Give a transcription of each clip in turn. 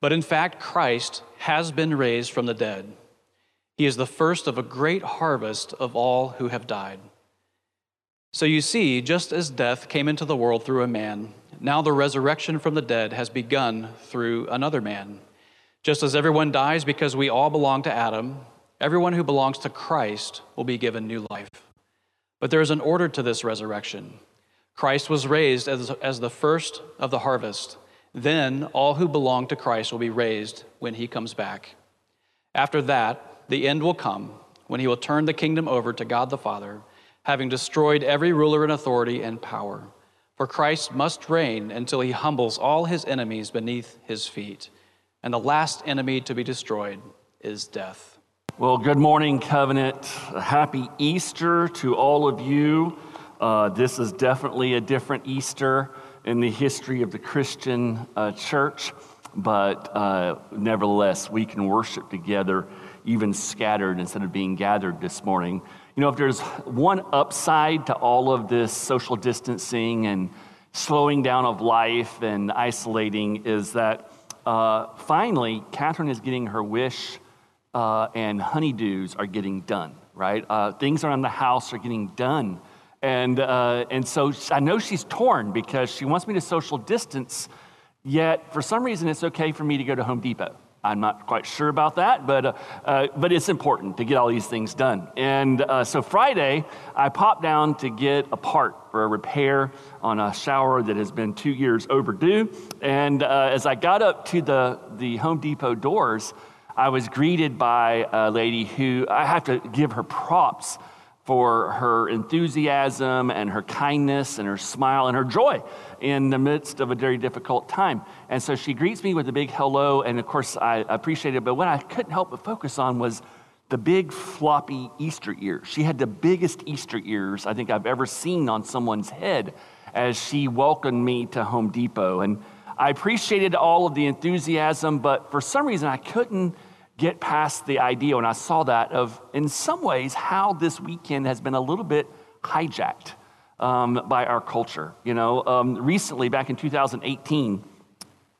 But in fact, Christ has been raised from the dead. He is the first of a great harvest of all who have died. So you see, just as death came into the world through a man, now the resurrection from the dead has begun through another man. Just as everyone dies because we all belong to Adam, everyone who belongs to Christ will be given new life. But there is an order to this resurrection. Christ was raised as, as the first of the harvest. Then all who belong to Christ will be raised when he comes back. After that, the end will come when he will turn the kingdom over to God the Father, having destroyed every ruler and authority and power. For Christ must reign until he humbles all his enemies beneath his feet. And the last enemy to be destroyed is death. Well, good morning, Covenant. Happy Easter to all of you. Uh, this is definitely a different Easter in the history of the Christian uh, church, but uh, nevertheless, we can worship together, even scattered instead of being gathered this morning. You know, if there's one upside to all of this social distancing and slowing down of life and isolating, is that uh, finally, Catherine is getting her wish, uh, and honeydews are getting done, right? Uh, things around the house are getting done. And, uh, and so I know she's torn because she wants me to social distance, yet for some reason it's okay for me to go to Home Depot. I'm not quite sure about that, but, uh, uh, but it's important to get all these things done. And uh, so Friday, I popped down to get a part for a repair on a shower that has been two years overdue. And uh, as I got up to the, the Home Depot doors, I was greeted by a lady who I have to give her props for her enthusiasm and her kindness and her smile and her joy in the midst of a very difficult time. And so she greets me with a big hello, and of course, I appreciate it. But what I couldn't help but focus on was the big floppy Easter ears. She had the biggest Easter ears I think I've ever seen on someone's head as she welcomed me to Home Depot. And I appreciated all of the enthusiasm, but for some reason, I couldn't get past the idea when I saw that of, in some ways, how this weekend has been a little bit hijacked um, by our culture. You know, um, recently, back in 2018,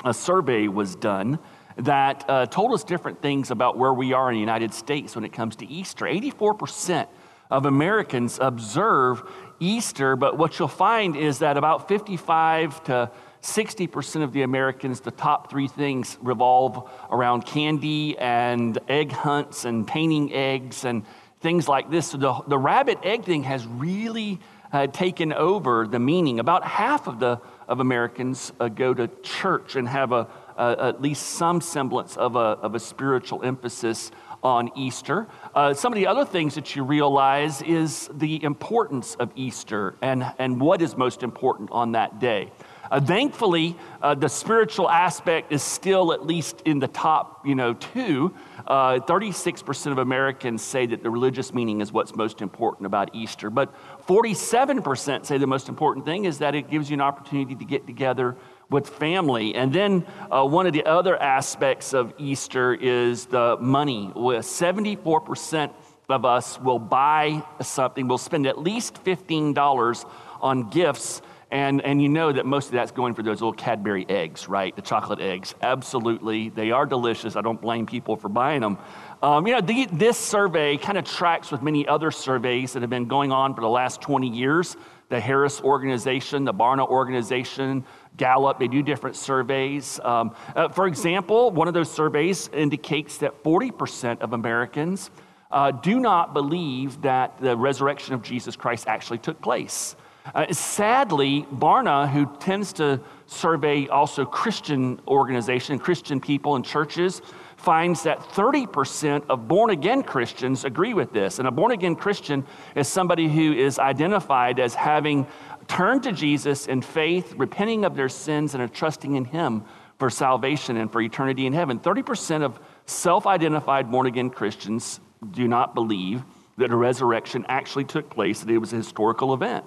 a survey was done that uh, told us different things about where we are in the United States when it comes to Easter. 84% of Americans observe Easter, but what you'll find is that about 55 to 60% of the Americans, the top three things revolve around candy and egg hunts and painting eggs and things like this. So the, the rabbit egg thing has really uh, taken over the meaning. About half of, the, of Americans uh, go to church and have a, at least some semblance of a, of a spiritual emphasis on Easter. Uh, some of the other things that you realize is the importance of Easter and, and what is most important on that day. Uh, thankfully, uh, the spiritual aspect is still at least in the top, you know, two. Uh, 36% of Americans say that the religious meaning is what's most important about Easter. But 47% say the most important thing is that it gives you an opportunity to get together with family. And then uh, one of the other aspects of Easter is the money. With 74% of us will buy something, we'll spend at least $15 on gifts and, and you know that most of that's going for those little Cadbury eggs, right? The chocolate eggs. Absolutely. They are delicious. I don't blame people for buying them. Um, you know, the, this survey kind of tracks with many other surveys that have been going on for the last 20 years. The Harris organization, the Barna organization, Gallup, they do different surveys. Um, uh, for example, one of those surveys indicates that 40% of Americans uh, do not believe that the resurrection of Jesus Christ actually took place. Uh, sadly, Barna, who tends to survey also Christian organizations, Christian people and churches, finds that 30% of born again Christians agree with this. And a born again Christian is somebody who is identified as having turned to Jesus in faith, repenting of their sins, and trusting in Him for salvation and for eternity in heaven. 30% of self identified born again Christians do not believe that a resurrection actually took place, that it was a historical event.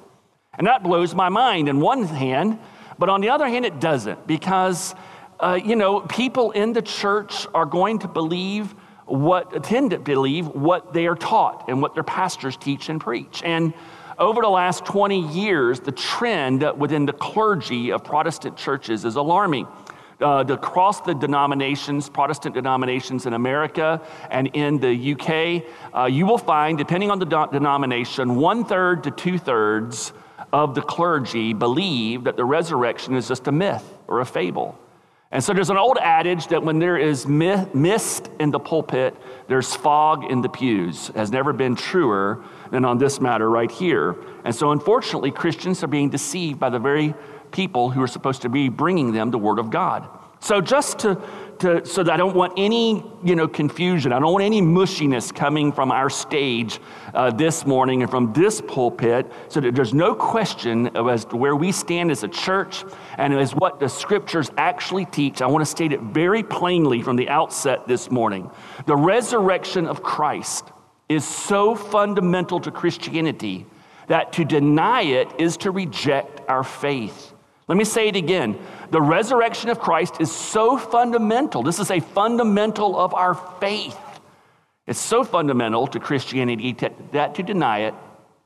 And that blows my mind in one hand, but on the other hand, it doesn't because, uh, you know, people in the church are going to believe what, tend to believe what they are taught and what their pastors teach and preach. And over the last 20 years, the trend within the clergy of Protestant churches is alarming. uh, across the denominations, Protestant denominations in America and in the UK, uh, you will find, depending on the do- denomination, one third to two thirds of the clergy believe that the resurrection is just a myth or a fable. And so there's an old adage that when there is mist in the pulpit, there's fog in the pews. It has never been truer than on this matter right here. And so unfortunately, Christians are being deceived by the very people who are supposed to be bringing them the Word of God. So just to, to, so that I don't want any you know confusion, I don't want any mushiness coming from our stage uh, this morning and from this pulpit, so that there's no question as to where we stand as a church and as what the scriptures actually teach. I want to state it very plainly from the outset this morning. The resurrection of Christ is so fundamental to Christianity that to deny it is to reject our faith. Let me say it again. The resurrection of Christ is so fundamental. This is a fundamental of our faith. It's so fundamental to Christianity that to deny it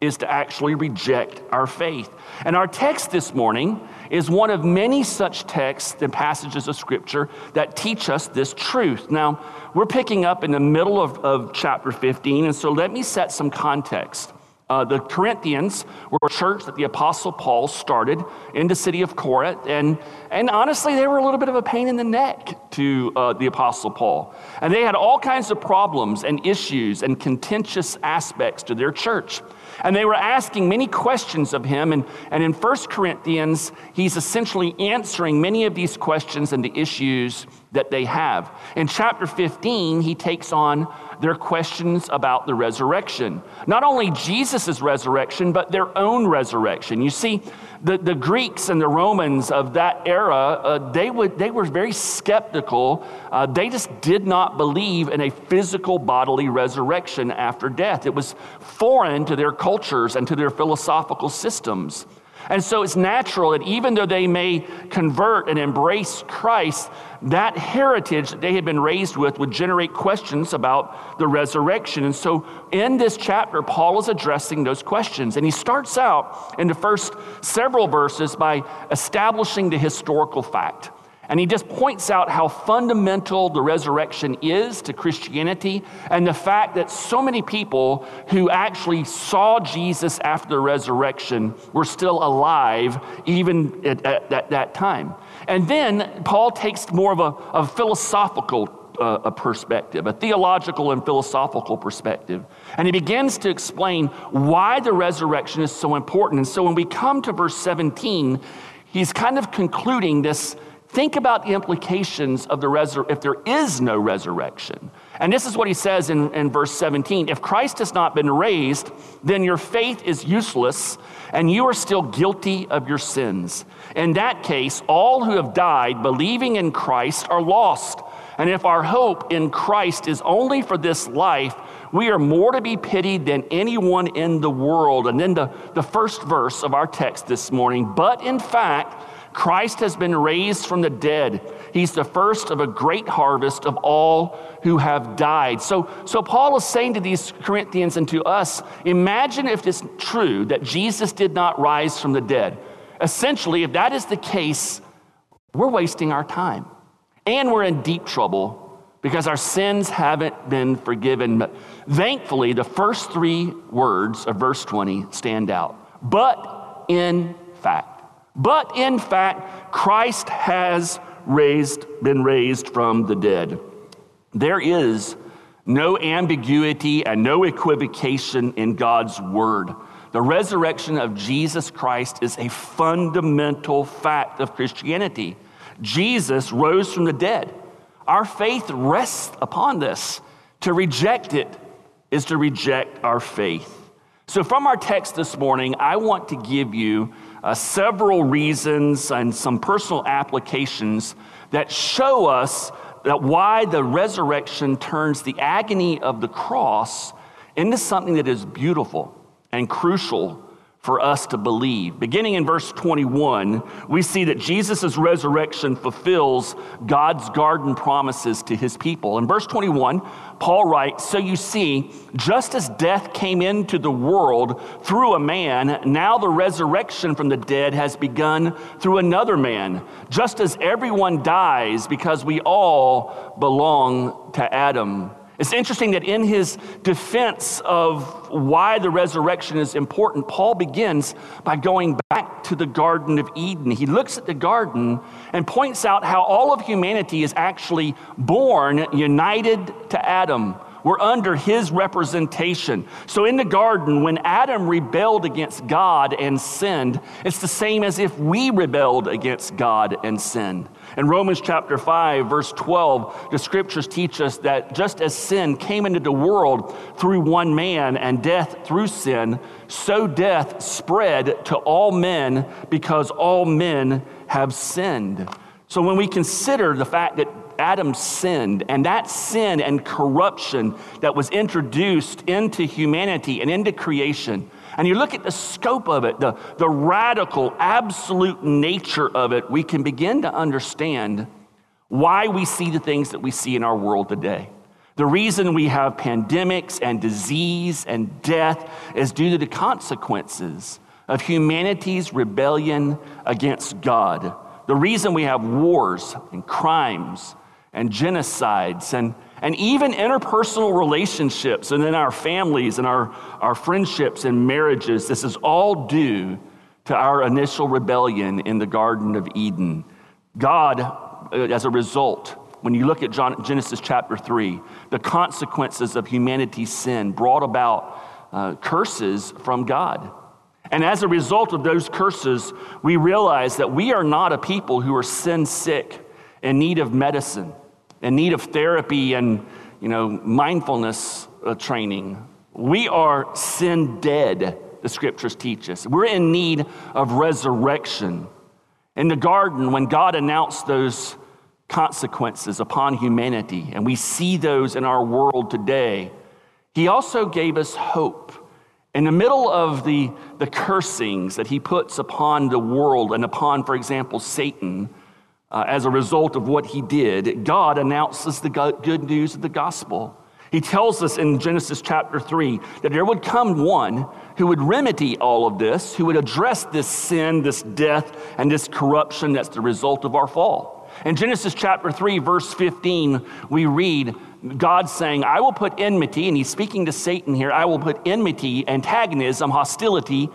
is to actually reject our faith. And our text this morning is one of many such texts and passages of Scripture that teach us this truth. Now, we're picking up in the middle of, of chapter 15, and so let me set some context. Uh, the Corinthians were a church that the Apostle Paul started in the city of Corinth, and, and honestly, they were a little bit of a pain in the neck to uh, the Apostle Paul. And they had all kinds of problems and issues and contentious aspects to their church. And they were asking many questions of him. And, and in 1 Corinthians, he's essentially answering many of these questions and the issues that they have. In chapter 15, he takes on their questions about the resurrection. Not only Jesus' resurrection, but their own resurrection. You see, the, the Greeks and the Romans of that era, uh, they, would, they were very skeptical. Uh, they just did not believe in a physical bodily resurrection after death. It was foreign to their cultures and to their philosophical systems. And so it's natural that even though they may convert and embrace Christ, that heritage that they had been raised with would generate questions about the resurrection. And so in this chapter, Paul is addressing those questions. And he starts out in the first several verses by establishing the historical fact. And he just points out how fundamental the resurrection is to Christianity and the fact that so many people who actually saw Jesus after the resurrection were still alive even at, at, at that time. And then Paul takes more of a, a philosophical uh, a perspective, a theological and philosophical perspective. And he begins to explain why the resurrection is so important. And so when we come to verse 17, he's kind of concluding this Think about the implications of the resur- if there is no resurrection. And this is what he says in, in verse 17 If Christ has not been raised, then your faith is useless and you are still guilty of your sins. In that case, all who have died believing in Christ are lost. And if our hope in Christ is only for this life, we are more to be pitied than anyone in the world. And then the, the first verse of our text this morning, but in fact, Christ has been raised from the dead. He's the first of a great harvest of all who have died. So, so Paul is saying to these Corinthians and to us imagine if it's true that Jesus did not rise from the dead. Essentially, if that is the case, we're wasting our time. And we're in deep trouble because our sins haven't been forgiven. But thankfully, the first three words of verse 20 stand out. But in fact, but in fact, Christ has raised, been raised from the dead. There is no ambiguity and no equivocation in God's word. The resurrection of Jesus Christ is a fundamental fact of Christianity. Jesus rose from the dead. Our faith rests upon this. To reject it is to reject our faith. So, from our text this morning, I want to give you uh, several reasons and some personal applications that show us that why the resurrection turns the agony of the cross into something that is beautiful and crucial for us to believe. Beginning in verse 21, we see that Jesus' resurrection fulfills God's garden promises to his people. In verse 21, Paul writes So you see, just as death came into the world through a man, now the resurrection from the dead has begun through another man. Just as everyone dies because we all belong to Adam. It's interesting that in his defense of why the resurrection is important, Paul begins by going back to the Garden of Eden. He looks at the garden and points out how all of humanity is actually born united to Adam. We're under his representation. So in the garden, when Adam rebelled against God and sinned, it's the same as if we rebelled against God and sinned. In Romans chapter 5, verse 12, the scriptures teach us that just as sin came into the world through one man and death through sin, so death spread to all men because all men have sinned. So when we consider the fact that Adam sinned, and that sin and corruption that was introduced into humanity and into creation, and you look at the scope of it, the, the radical, absolute nature of it, we can begin to understand why we see the things that we see in our world today. The reason we have pandemics and disease and death is due to the consequences of humanity's rebellion against God. The reason we have wars and crimes and genocides and and even interpersonal relationships and in our families and our, our friendships and marriages, this is all due to our initial rebellion in the Garden of Eden. God, uh, as a result, when you look at John, Genesis chapter 3, the consequences of humanity's sin brought about uh, curses from God. And as a result of those curses, we realize that we are not a people who are sin sick in need of medicine in need of therapy and you know mindfulness uh, training. We are sin dead, the scriptures teach us. We're in need of resurrection. In the garden, when God announced those consequences upon humanity, and we see those in our world today, He also gave us hope. In the middle of the, the cursings that He puts upon the world and upon, for example, Satan, uh, as a result of what he did, God announces the good news of the gospel. He tells us in Genesis chapter 3 that there would come one who would remedy all of this, who would address this sin, this death, and this corruption that's the result of our fall. In Genesis chapter 3, verse 15, we read God saying, I will put enmity, and he's speaking to Satan here, I will put enmity, antagonism, hostility,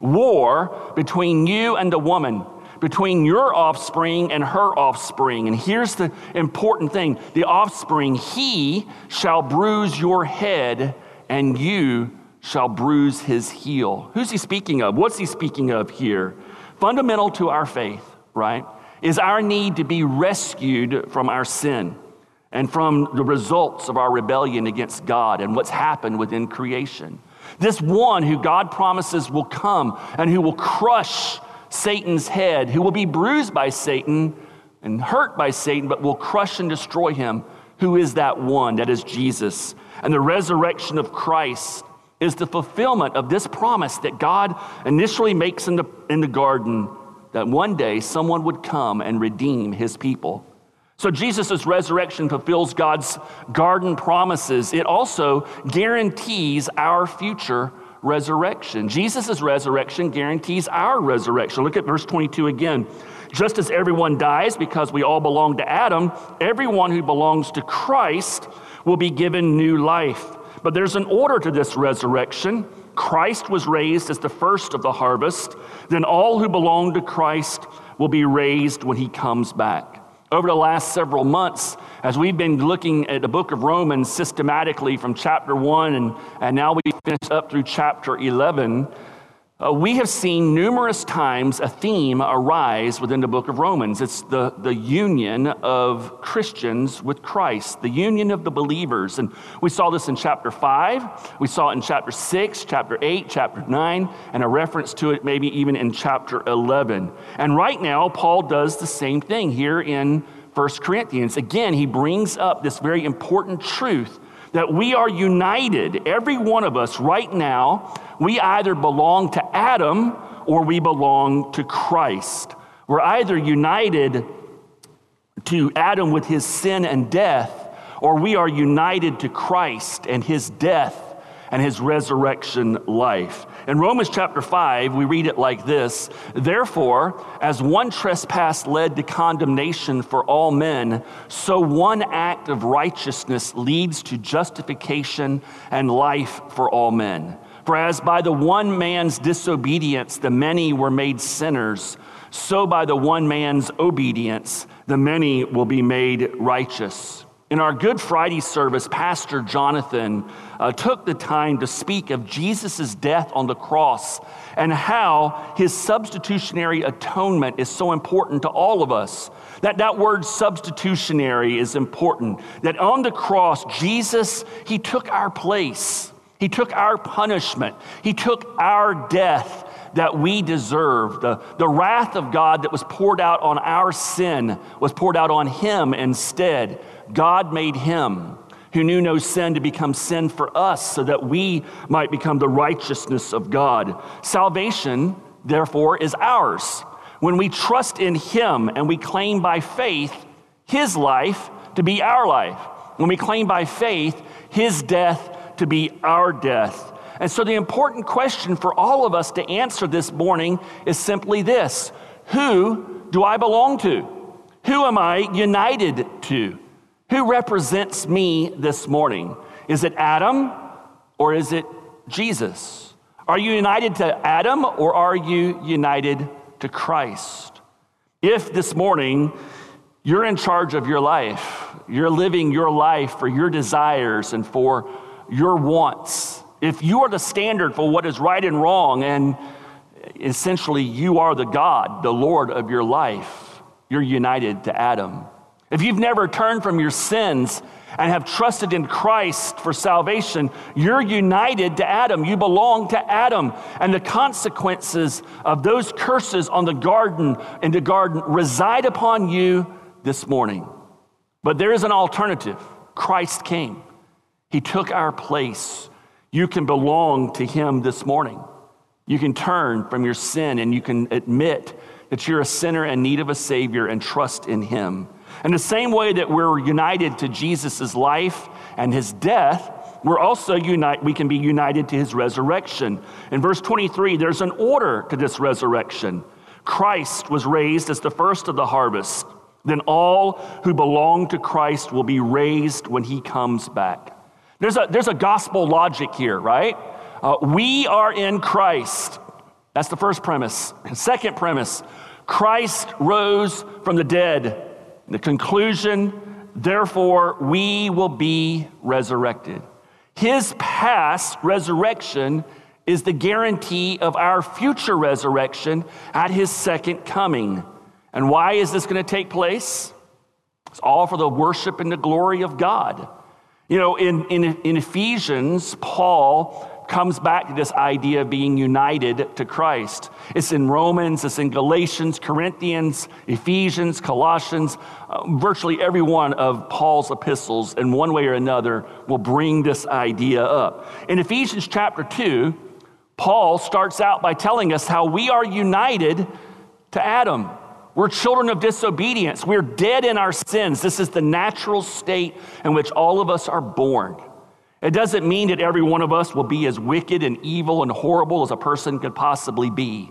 war between you and the woman between your offspring and her offspring. And here's the important thing the offspring, he shall bruise your head, and you shall bruise his heel. Who's he speaking of? What's he speaking of here? Fundamental to our faith, right, is our need to be rescued from our sin and from the results of our rebellion against God and what's happened within creation. This one who God promises will come and who will crush Satan's head, who will be bruised by Satan and hurt by Satan, but will crush and destroy him. Who is that one? That is Jesus. And the resurrection of Christ is the fulfillment of this promise that God initially makes in the, in the garden that one day someone would come and redeem his people. So Jesus' resurrection fulfills God's garden promises. It also guarantees our future resurrection. Jesus' resurrection guarantees our resurrection. Look at verse 22 again. Just as everyone dies because we all belong to Adam, everyone who belongs to Christ will be given new life. But there's an order to this resurrection. Christ was raised as the first of the harvest. Then all who belong to Christ will be raised when he comes back. Over the last several months, as we've been looking at the book of Romans systematically from chapter 1 and, and now we finish up through chapter 11, uh, we have seen numerous times a theme arise within the book of Romans. It's the, the union of Christians with Christ, the union of the believers. And we saw this in chapter 5, we saw it in chapter 6, chapter 8, chapter 9, and a reference to it maybe even in chapter 11. And right now, Paul does the same thing here in 1 Corinthians. Again, he brings up this very important truth that we are united, every one of us right now, we either belong to Adam or we belong to Christ. We're either united to Adam with his sin and death, or we are united to Christ and his death and his resurrection life. In Romans chapter 5, we read it like this Therefore, as one trespass led to condemnation for all men, so one act of righteousness leads to justification and life for all men. For as by the one man's disobedience the many were made sinners, so by the one man's obedience the many will be made righteous. In our Good Friday service, Pastor Jonathan uh, took the time to speak of Jesus' death on the cross and how his substitutionary atonement is so important to all of us. That, that word substitutionary is important. That on the cross, Jesus, he took our place, he took our punishment, he took our death that we deserve. The, the wrath of God that was poured out on our sin was poured out on him instead. God made him who knew no sin to become sin for us so that we might become the righteousness of God. Salvation, therefore, is ours. When we trust in him and we claim by faith his life to be our life, when we claim by faith his death to be our death. And so, the important question for all of us to answer this morning is simply this Who do I belong to? Who am I united to? Who represents me this morning? Is it Adam or is it Jesus? Are you united to Adam or are you united to Christ? If this morning you're in charge of your life, you're living your life for your desires and for your wants, if you are the standard for what is right and wrong, and essentially you are the God, the Lord of your life, you're united to Adam. If you've never turned from your sins and have trusted in Christ for salvation, you're united to Adam. You belong to Adam. And the consequences of those curses on the garden in the garden reside upon you this morning. But there is an alternative. Christ came. He took our place. You can belong to him this morning. You can turn from your sin and you can admit that you're a sinner in need of a Savior and trust in him. In the same way that we're united to Jesus' life and his death, we're also unite, we can be united to his resurrection. In verse 23, there's an order to this resurrection. Christ was raised as the first of the harvest. Then all who belong to Christ will be raised when he comes back. There's a, there's a gospel logic here, right? Uh, we are in Christ. That's the first premise. Second premise Christ rose from the dead. The conclusion, therefore, we will be resurrected. His past resurrection is the guarantee of our future resurrection at his second coming. And why is this going to take place? It's all for the worship and the glory of God. You know, in, in, in Ephesians, Paul comes back to this idea of being united to Christ. It's in Romans, it's in Galatians, Corinthians, Ephesians, Colossians. Uh, virtually every one of Paul's epistles, in one way or another, will bring this idea up. In Ephesians chapter 2, Paul starts out by telling us how we are united to Adam. We're children of disobedience. We're dead in our sins. This is the natural state in which all of us are born. It doesn't mean that every one of us will be as wicked and evil and horrible as a person could possibly be.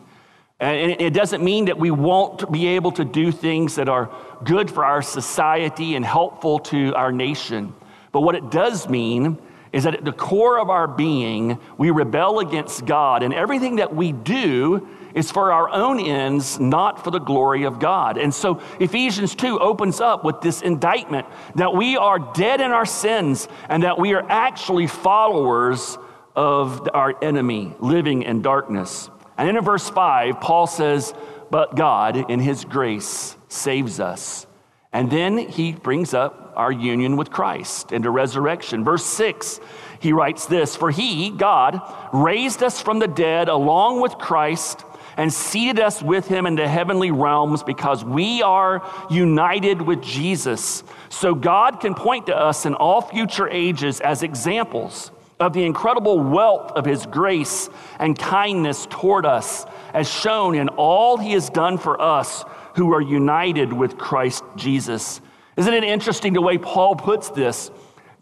And it doesn't mean that we won't be able to do things that are good for our society and helpful to our nation. But what it does mean is that at the core of our being, we rebel against God, and everything that we do is for our own ends, not for the glory of God. And so Ephesians 2 opens up with this indictment that we are dead in our sins and that we are actually followers of our enemy living in darkness. And in verse 5, Paul says, But God, in his grace, saves us. And then he brings up our union with Christ and the resurrection. Verse 6, he writes this For he, God, raised us from the dead along with Christ and seated us with him in the heavenly realms because we are united with Jesus. So God can point to us in all future ages as examples of the incredible wealth of his grace and kindness toward us, as shown in all he has done for us who are united with Christ Jesus. Isn't it interesting the way Paul puts this?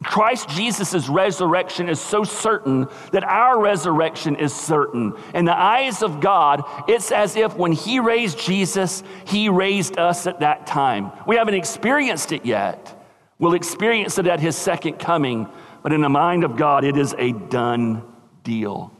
Christ Jesus' resurrection is so certain that our resurrection is certain. In the eyes of God, it's as if when He raised Jesus, He raised us at that time. We haven't experienced it yet. We'll experience it at His second coming, but in the mind of God, it is a done deal.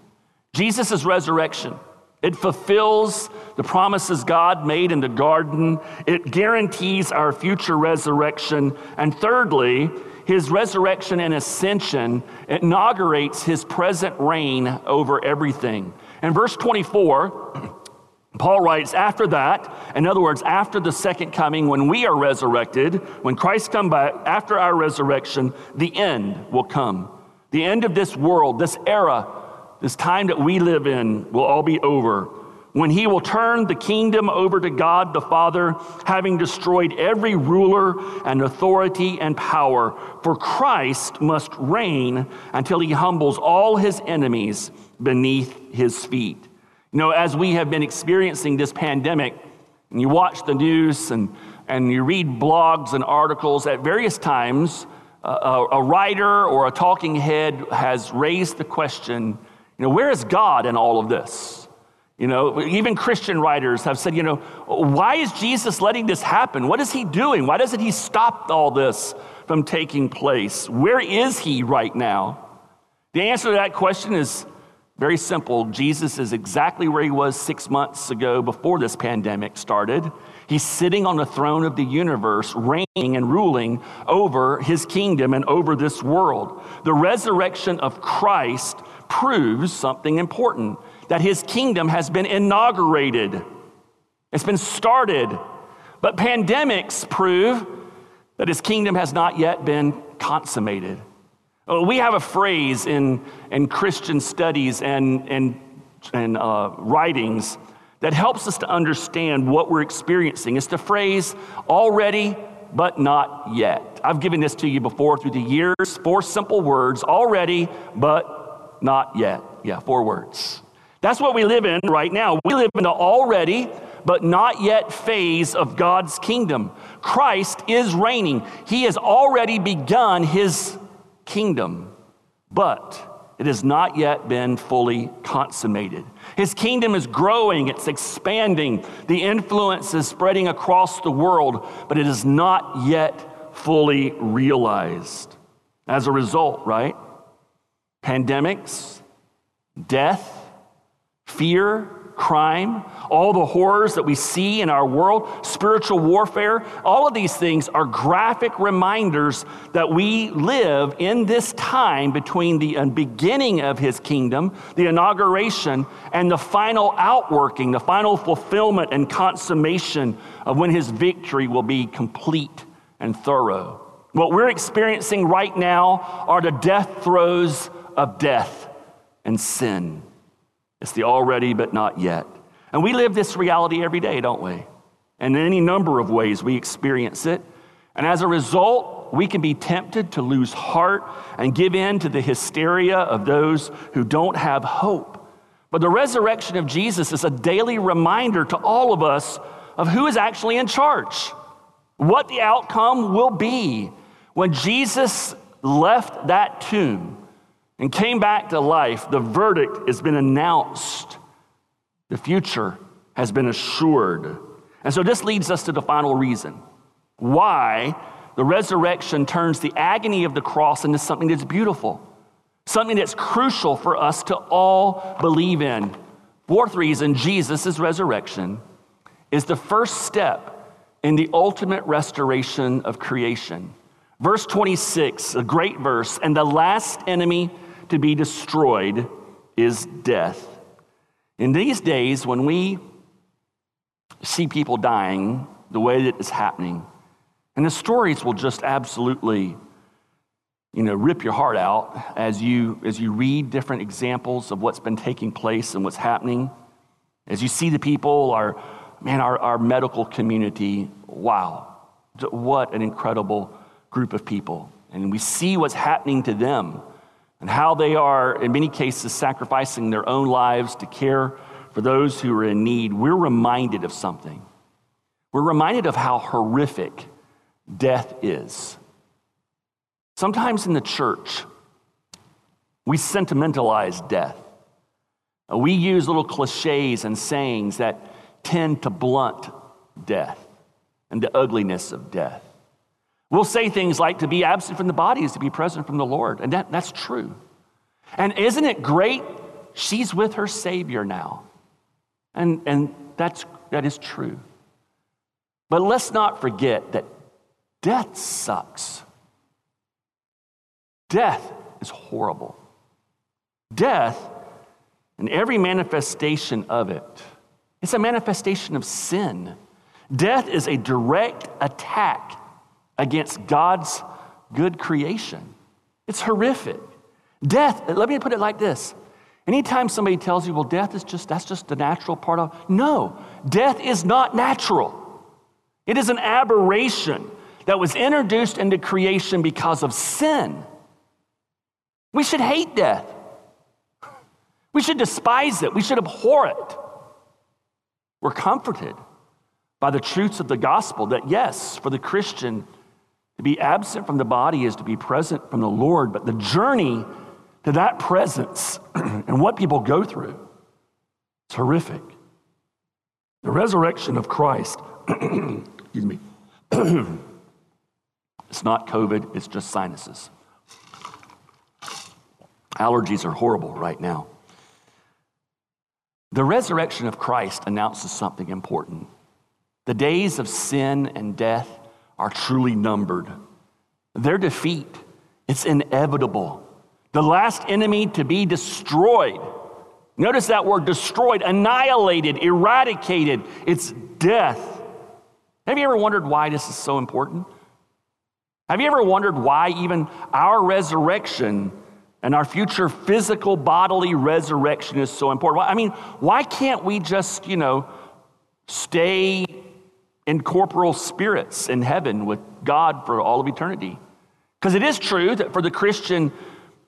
Jesus' resurrection, it fulfills the promises God made in the garden. It guarantees our future resurrection. And thirdly, his resurrection and ascension inaugurates his present reign over everything. In verse 24, Paul writes, after that, in other words, after the second coming, when we are resurrected, when Christ come back, after our resurrection, the end will come. The end of this world, this era, this time that we live in will all be over when he will turn the kingdom over to God the Father, having destroyed every ruler and authority and power. For Christ must reign until he humbles all his enemies beneath his feet. You know, as we have been experiencing this pandemic, and you watch the news and, and you read blogs and articles, at various times, a, a writer or a talking head has raised the question, you know, where is God in all of this? You know, even Christian writers have said, you know, why is Jesus letting this happen? What is he doing? Why doesn't he stop all this from taking place? Where is he right now? The answer to that question is very simple. Jesus is exactly where he was six months ago before this pandemic started. He's sitting on the throne of the universe, reigning and ruling over his kingdom and over this world. The resurrection of Christ proves something important that his kingdom has been inaugurated, it's been started. But pandemics prove that his kingdom has not yet been consummated. Uh, we have a phrase in, in Christian studies and, and, and uh, writings that helps us to understand what we're experiencing. It's the phrase, already but not yet. I've given this to you before through the years. Four simple words already but not yet. Yeah, four words. That's what we live in right now. We live in the already, but not yet phase of God's kingdom. Christ is reigning, He has already begun His kingdom, but it has not yet been fully consummated. His kingdom is growing, it's expanding, the influence is spreading across the world, but it is not yet fully realized. As a result, right? Pandemics, death, fear, crime, all the horrors that we see in our world, spiritual warfare, all of these things are graphic reminders that we live in this time between the beginning of his kingdom, the inauguration, and the final outworking, the final fulfillment and consummation of when his victory will be complete and thorough. What we're experiencing right now are the death throes of death and sin. It's the already but not yet. And we live this reality every day, don't we? And in any number of ways we experience it. And as a result, we can be tempted to lose heart and give in to the hysteria of those who don't have hope. But the resurrection of Jesus is a daily reminder to all of us of who is actually in charge, what the outcome will be. When Jesus left that tomb, and came back to life, the verdict has been announced. The future has been assured. And so this leads us to the final reason why the resurrection turns the agony of the cross into something that's beautiful, something that's crucial for us to all believe in. Fourth reason Jesus' resurrection is the first step in the ultimate restoration of creation. Verse 26, a great verse, and the last enemy to be destroyed is death. In these days, when we see people dying the way that it's happening, and the stories will just absolutely, you know, rip your heart out as you as you read different examples of what's been taking place and what's happening. As you see the people, our, man, our, our medical community, wow, what an incredible group of people. And we see what's happening to them and how they are, in many cases, sacrificing their own lives to care for those who are in need. We're reminded of something. We're reminded of how horrific death is. Sometimes in the church, we sentimentalize death. Uh, we use little cliches and sayings that tend to blunt death and the ugliness of death. We'll say things like to be absent from the body is to be present from the Lord, and that, that's true. And isn't it great? She's with her Savior now. And, and that's, that is true. But let's not forget that death sucks. Death is horrible. Death, and every manifestation of it, it's a manifestation of sin. Death is a direct attack against God's good creation. It's horrific. Death, let me put it like this. Anytime somebody tells you, well, death is just, that's just the natural part of, no, death is not natural. It is an aberration that was introduced into creation because of sin. We should hate death. We should despise it. We should abhor it. We're comforted by the truths of the gospel that, yes, for the Christian, to be absent from the body is to be present from the Lord, but the journey to that presence and what people go through is horrific. The resurrection of Christ, excuse me, it's not COVID, it's just sinuses. Allergies are horrible right now. The resurrection of Christ announces something important. The days of sin and death are truly numbered. Their defeat, it's inevitable. The last enemy to be destroyed. Notice that word destroyed, annihilated, eradicated. It's death. Have you ever wondered why this is so important? Have you ever wondered why even our resurrection and our future physical bodily resurrection is so important? I mean, why can't we just, you know, stay in corporal spirits in heaven with God for all of eternity? Because it is true that for the Christian,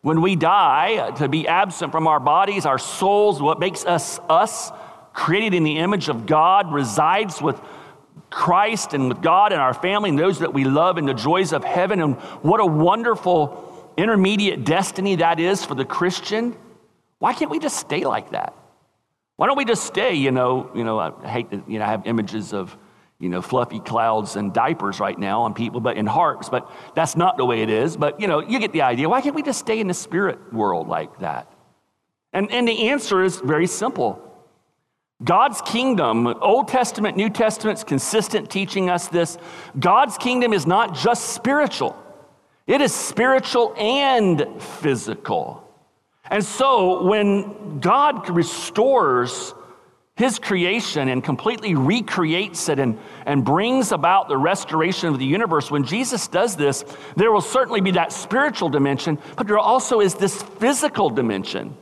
when we die, uh, to be absent from our bodies, our souls, what makes us us, created in the image of God, resides with Christ and with God and our family and those that we love in the joys of heaven. And what a wonderful intermediate destiny that is for the Christian. Why can't we just stay like that? Why don't we just stay, you know, you know, I hate to, you know, I have images of you know, fluffy clouds and diapers right now on people, but in hearts, but that's not the way it is. But, you know, you get the idea. Why can't we just stay in the spirit world like that? And, and the answer is very simple. God's kingdom, Old Testament, New Testament's consistent teaching us this. God's kingdom is not just spiritual, it is spiritual and physical. And so when God restores his creation and completely recreates it and, and brings about the restoration of the universe, when Jesus does this, there will certainly be that spiritual dimension, but there also is this physical dimension.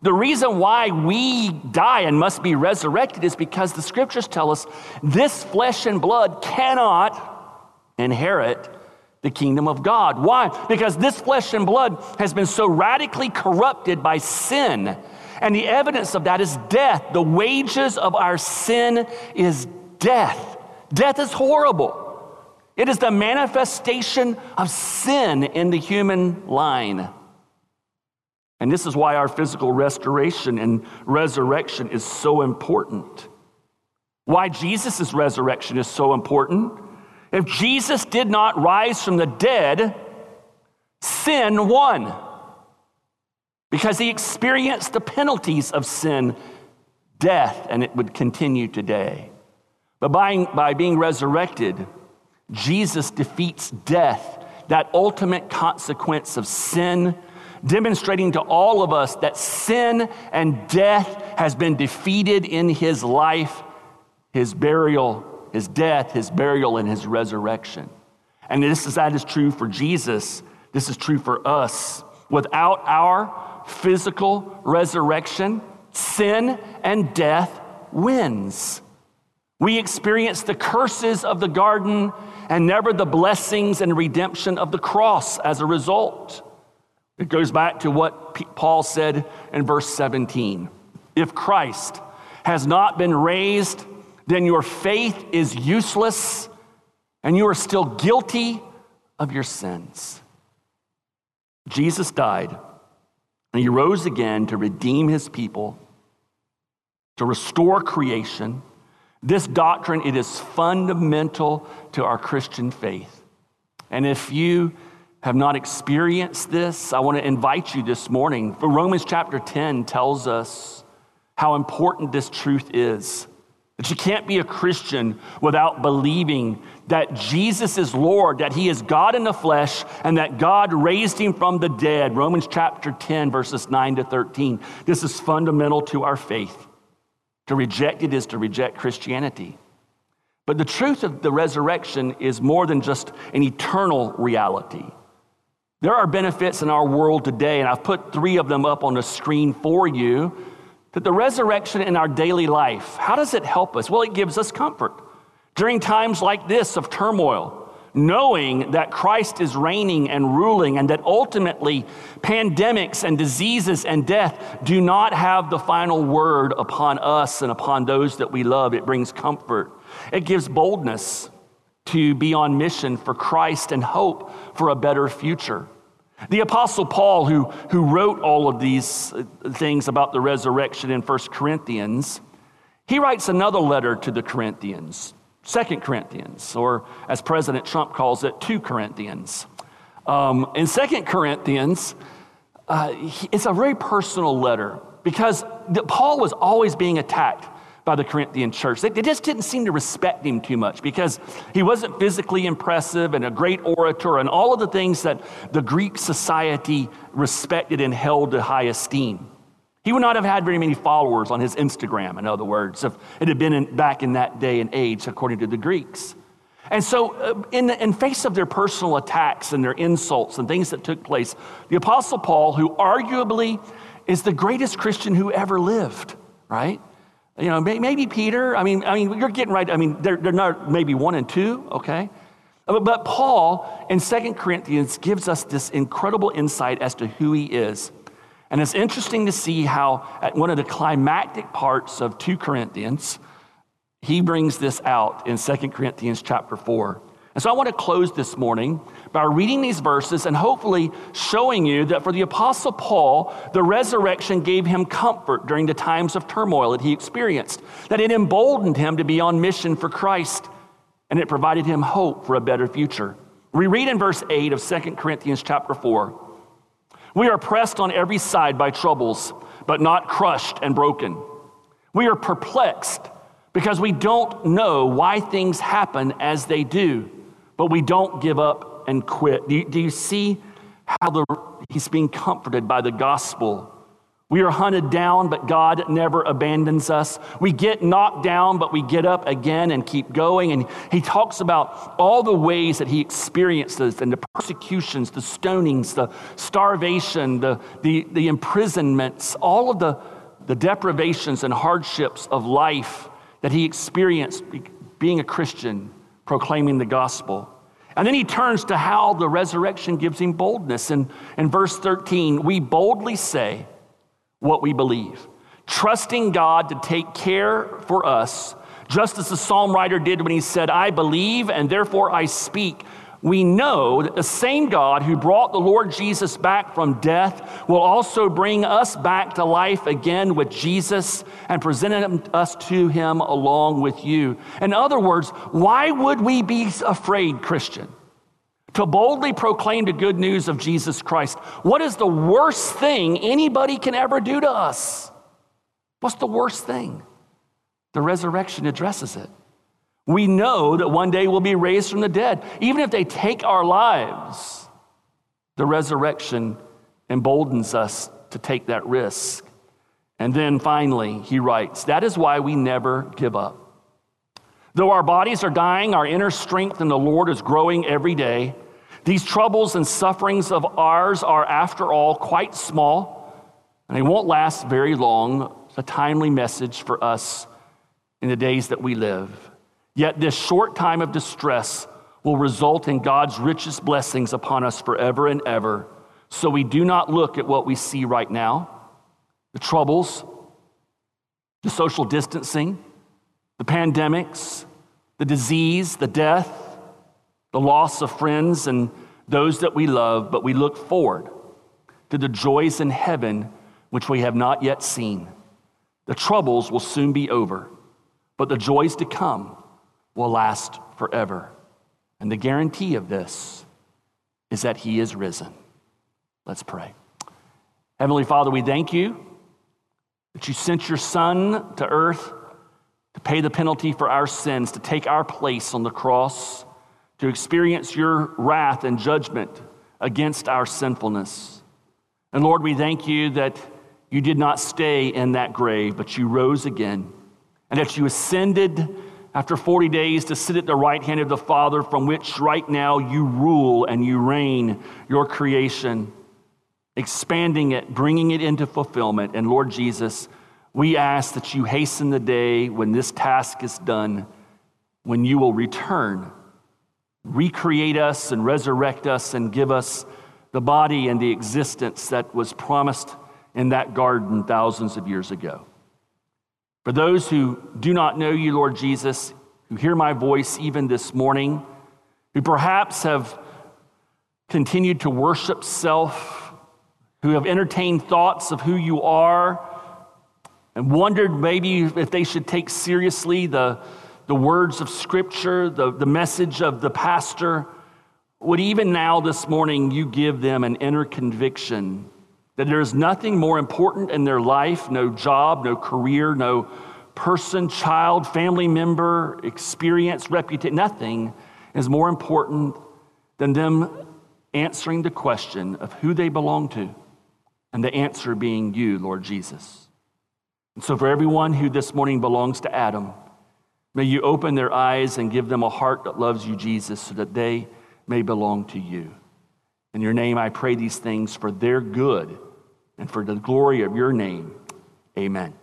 The reason why we die and must be resurrected is because the scriptures tell us this flesh and blood cannot inherit the kingdom of God. Why? Because this flesh and blood has been so radically corrupted by sin and the evidence of that is death. The wages of our sin is death. Death is horrible. It is the manifestation of sin in the human line. And this is why our physical restoration and resurrection is so important. Why Jesus' resurrection is so important. If Jesus did not rise from the dead, sin won because he experienced the penalties of sin, death, and it would continue today. But by, by being resurrected, Jesus defeats death, that ultimate consequence of sin, demonstrating to all of us that sin and death has been defeated in his life, his burial, his death, his burial, and his resurrection. And this is, that is true for Jesus. This is true for us. Without our physical resurrection, sin and death wins. We experience the curses of the garden and never the blessings and redemption of the cross as a result. It goes back to what Paul said in verse 17. If Christ has not been raised, then your faith is useless and you are still guilty of your sins. Jesus died and he rose again to redeem his people, to restore creation. This doctrine, it is fundamental to our Christian faith. And if you have not experienced this, I want to invite you this morning. Romans chapter 10 tells us how important this truth is. That you can't be a Christian without believing that Jesus is Lord, that He is God in the flesh, and that God raised Him from the dead. Romans chapter 10, verses 9 to 13. This is fundamental to our faith. To reject it is to reject Christianity. But the truth of the resurrection is more than just an eternal reality. There are benefits in our world today, and I've put three of them up on the screen for you. That the resurrection in our daily life, how does it help us? Well, it gives us comfort. During times like this of turmoil, knowing that Christ is reigning and ruling, and that ultimately pandemics and diseases and death do not have the final word upon us and upon those that we love, it brings comfort. It gives boldness to be on mission for Christ and hope for a better future. The Apostle Paul, who, who wrote all of these uh, things about the resurrection in 1 Corinthians, he writes another letter to the Corinthians, 2 Corinthians, or as President Trump calls it, 2 Corinthians. Um, in 2 Corinthians, uh, it's a very personal letter because Paul was always being attacked by the Corinthian church. They, they, just didn't seem to respect him too much because he wasn't physically impressive and a great orator and all of the things that the Greek society respected and held to high esteem. He would not have had very many followers on his Instagram, in other words, if it had been in, back in that day and age, according to the Greeks. And so, uh, in, in face of their personal attacks and their insults and things that took place, the Apostle Paul, who arguably is the greatest Christian who ever lived, right? You know, maybe Peter. I mean, I mean, you're getting right. I mean, they're, they're not maybe one and two, okay? Uh, but, but Paul in Second Corinthians gives us this incredible insight as to who he is. And it's interesting to see how at one of the climactic parts of 2 Corinthians, he brings this out in Second Corinthians chapter 4. And so I want to close this morning by reading these verses and hopefully showing you that for the Apostle Paul, the resurrection gave him comfort during the times of turmoil that he experienced, that it emboldened him to be on mission for Christ, and it provided him hope for a better future. We read in verse 8 of 2 Corinthians chapter 4 We are pressed on every side by troubles, but not crushed and broken. We are perplexed because we don't know why things happen as they do, but we don't give up and quit. Do you, do you see how the, he's being comforted by the gospel? We are hunted down, but God never abandons us. We get knocked down, but we get up again and keep going. And he talks about all the ways that he experiences and the persecutions, the stonings, the starvation, the, the, the imprisonments, all of the, the deprivations and hardships of life that he experienced being a Christian, proclaiming the gospel. And then he turns to how the resurrection gives him boldness. And in verse 13, we boldly say what we believe, trusting God to take care for us, just as the psalm writer did when he said, I believe and therefore I speak we know that the same God who brought the Lord Jesus back from death will also bring us back to life again with Jesus and present us to him along with you. In other words, why would we be afraid, Christian? To boldly proclaim the good news of Jesus Christ. What is the worst thing anybody can ever do to us? What's the worst thing? The resurrection addresses it. We know that one day we'll be raised from the dead. Even if they take our lives, the resurrection emboldens us to take that risk. And then finally, he writes, That is why we never give up. Though our bodies are dying, our inner strength in the Lord is growing every day. These troubles and sufferings of ours are, after all, quite small, and they won't last very long. It's a timely message for us in the days that we live. Yet this short time of distress will result in God's richest blessings upon us forever and ever. So we do not look at what we see right now the troubles, the social distancing, the pandemics, the disease, the death, the loss of friends and those that we love, but we look forward to the joys in heaven which we have not yet seen. The troubles will soon be over, but the joys to come will last forever. And the guarantee of this is that He is risen. Let's pray. Heavenly Father, we thank you that you sent your Son to earth to pay the penalty for our sins, to take our place on the cross, to experience your wrath and judgment against our sinfulness. And Lord, we thank you that you did not stay in that grave, but you rose again, and that you ascended after 40 days to sit at the right hand of the Father, from which right now you rule and you reign your creation expanding it, bringing it into fulfillment. And Lord Jesus, we ask that you hasten the day when this task is done, when you will return, recreate us and resurrect us and give us the body and the existence that was promised in that garden thousands of years ago. For those who do not know you, Lord Jesus, who hear my voice even this morning, who perhaps have continued to worship self who have entertained thoughts of who you are and wondered maybe if they should take seriously the, the words of Scripture, the, the message of the pastor, would even now this morning you give them an inner conviction that there is nothing more important in their life no job, no career, no person, child, family member, experience, reputation, nothing is more important than them answering the question of who they belong to and the answer being you, Lord Jesus. And so, for everyone who this morning belongs to Adam, may you open their eyes and give them a heart that loves you, Jesus, so that they may belong to you. In your name, I pray these things for their good and for the glory of your name. Amen.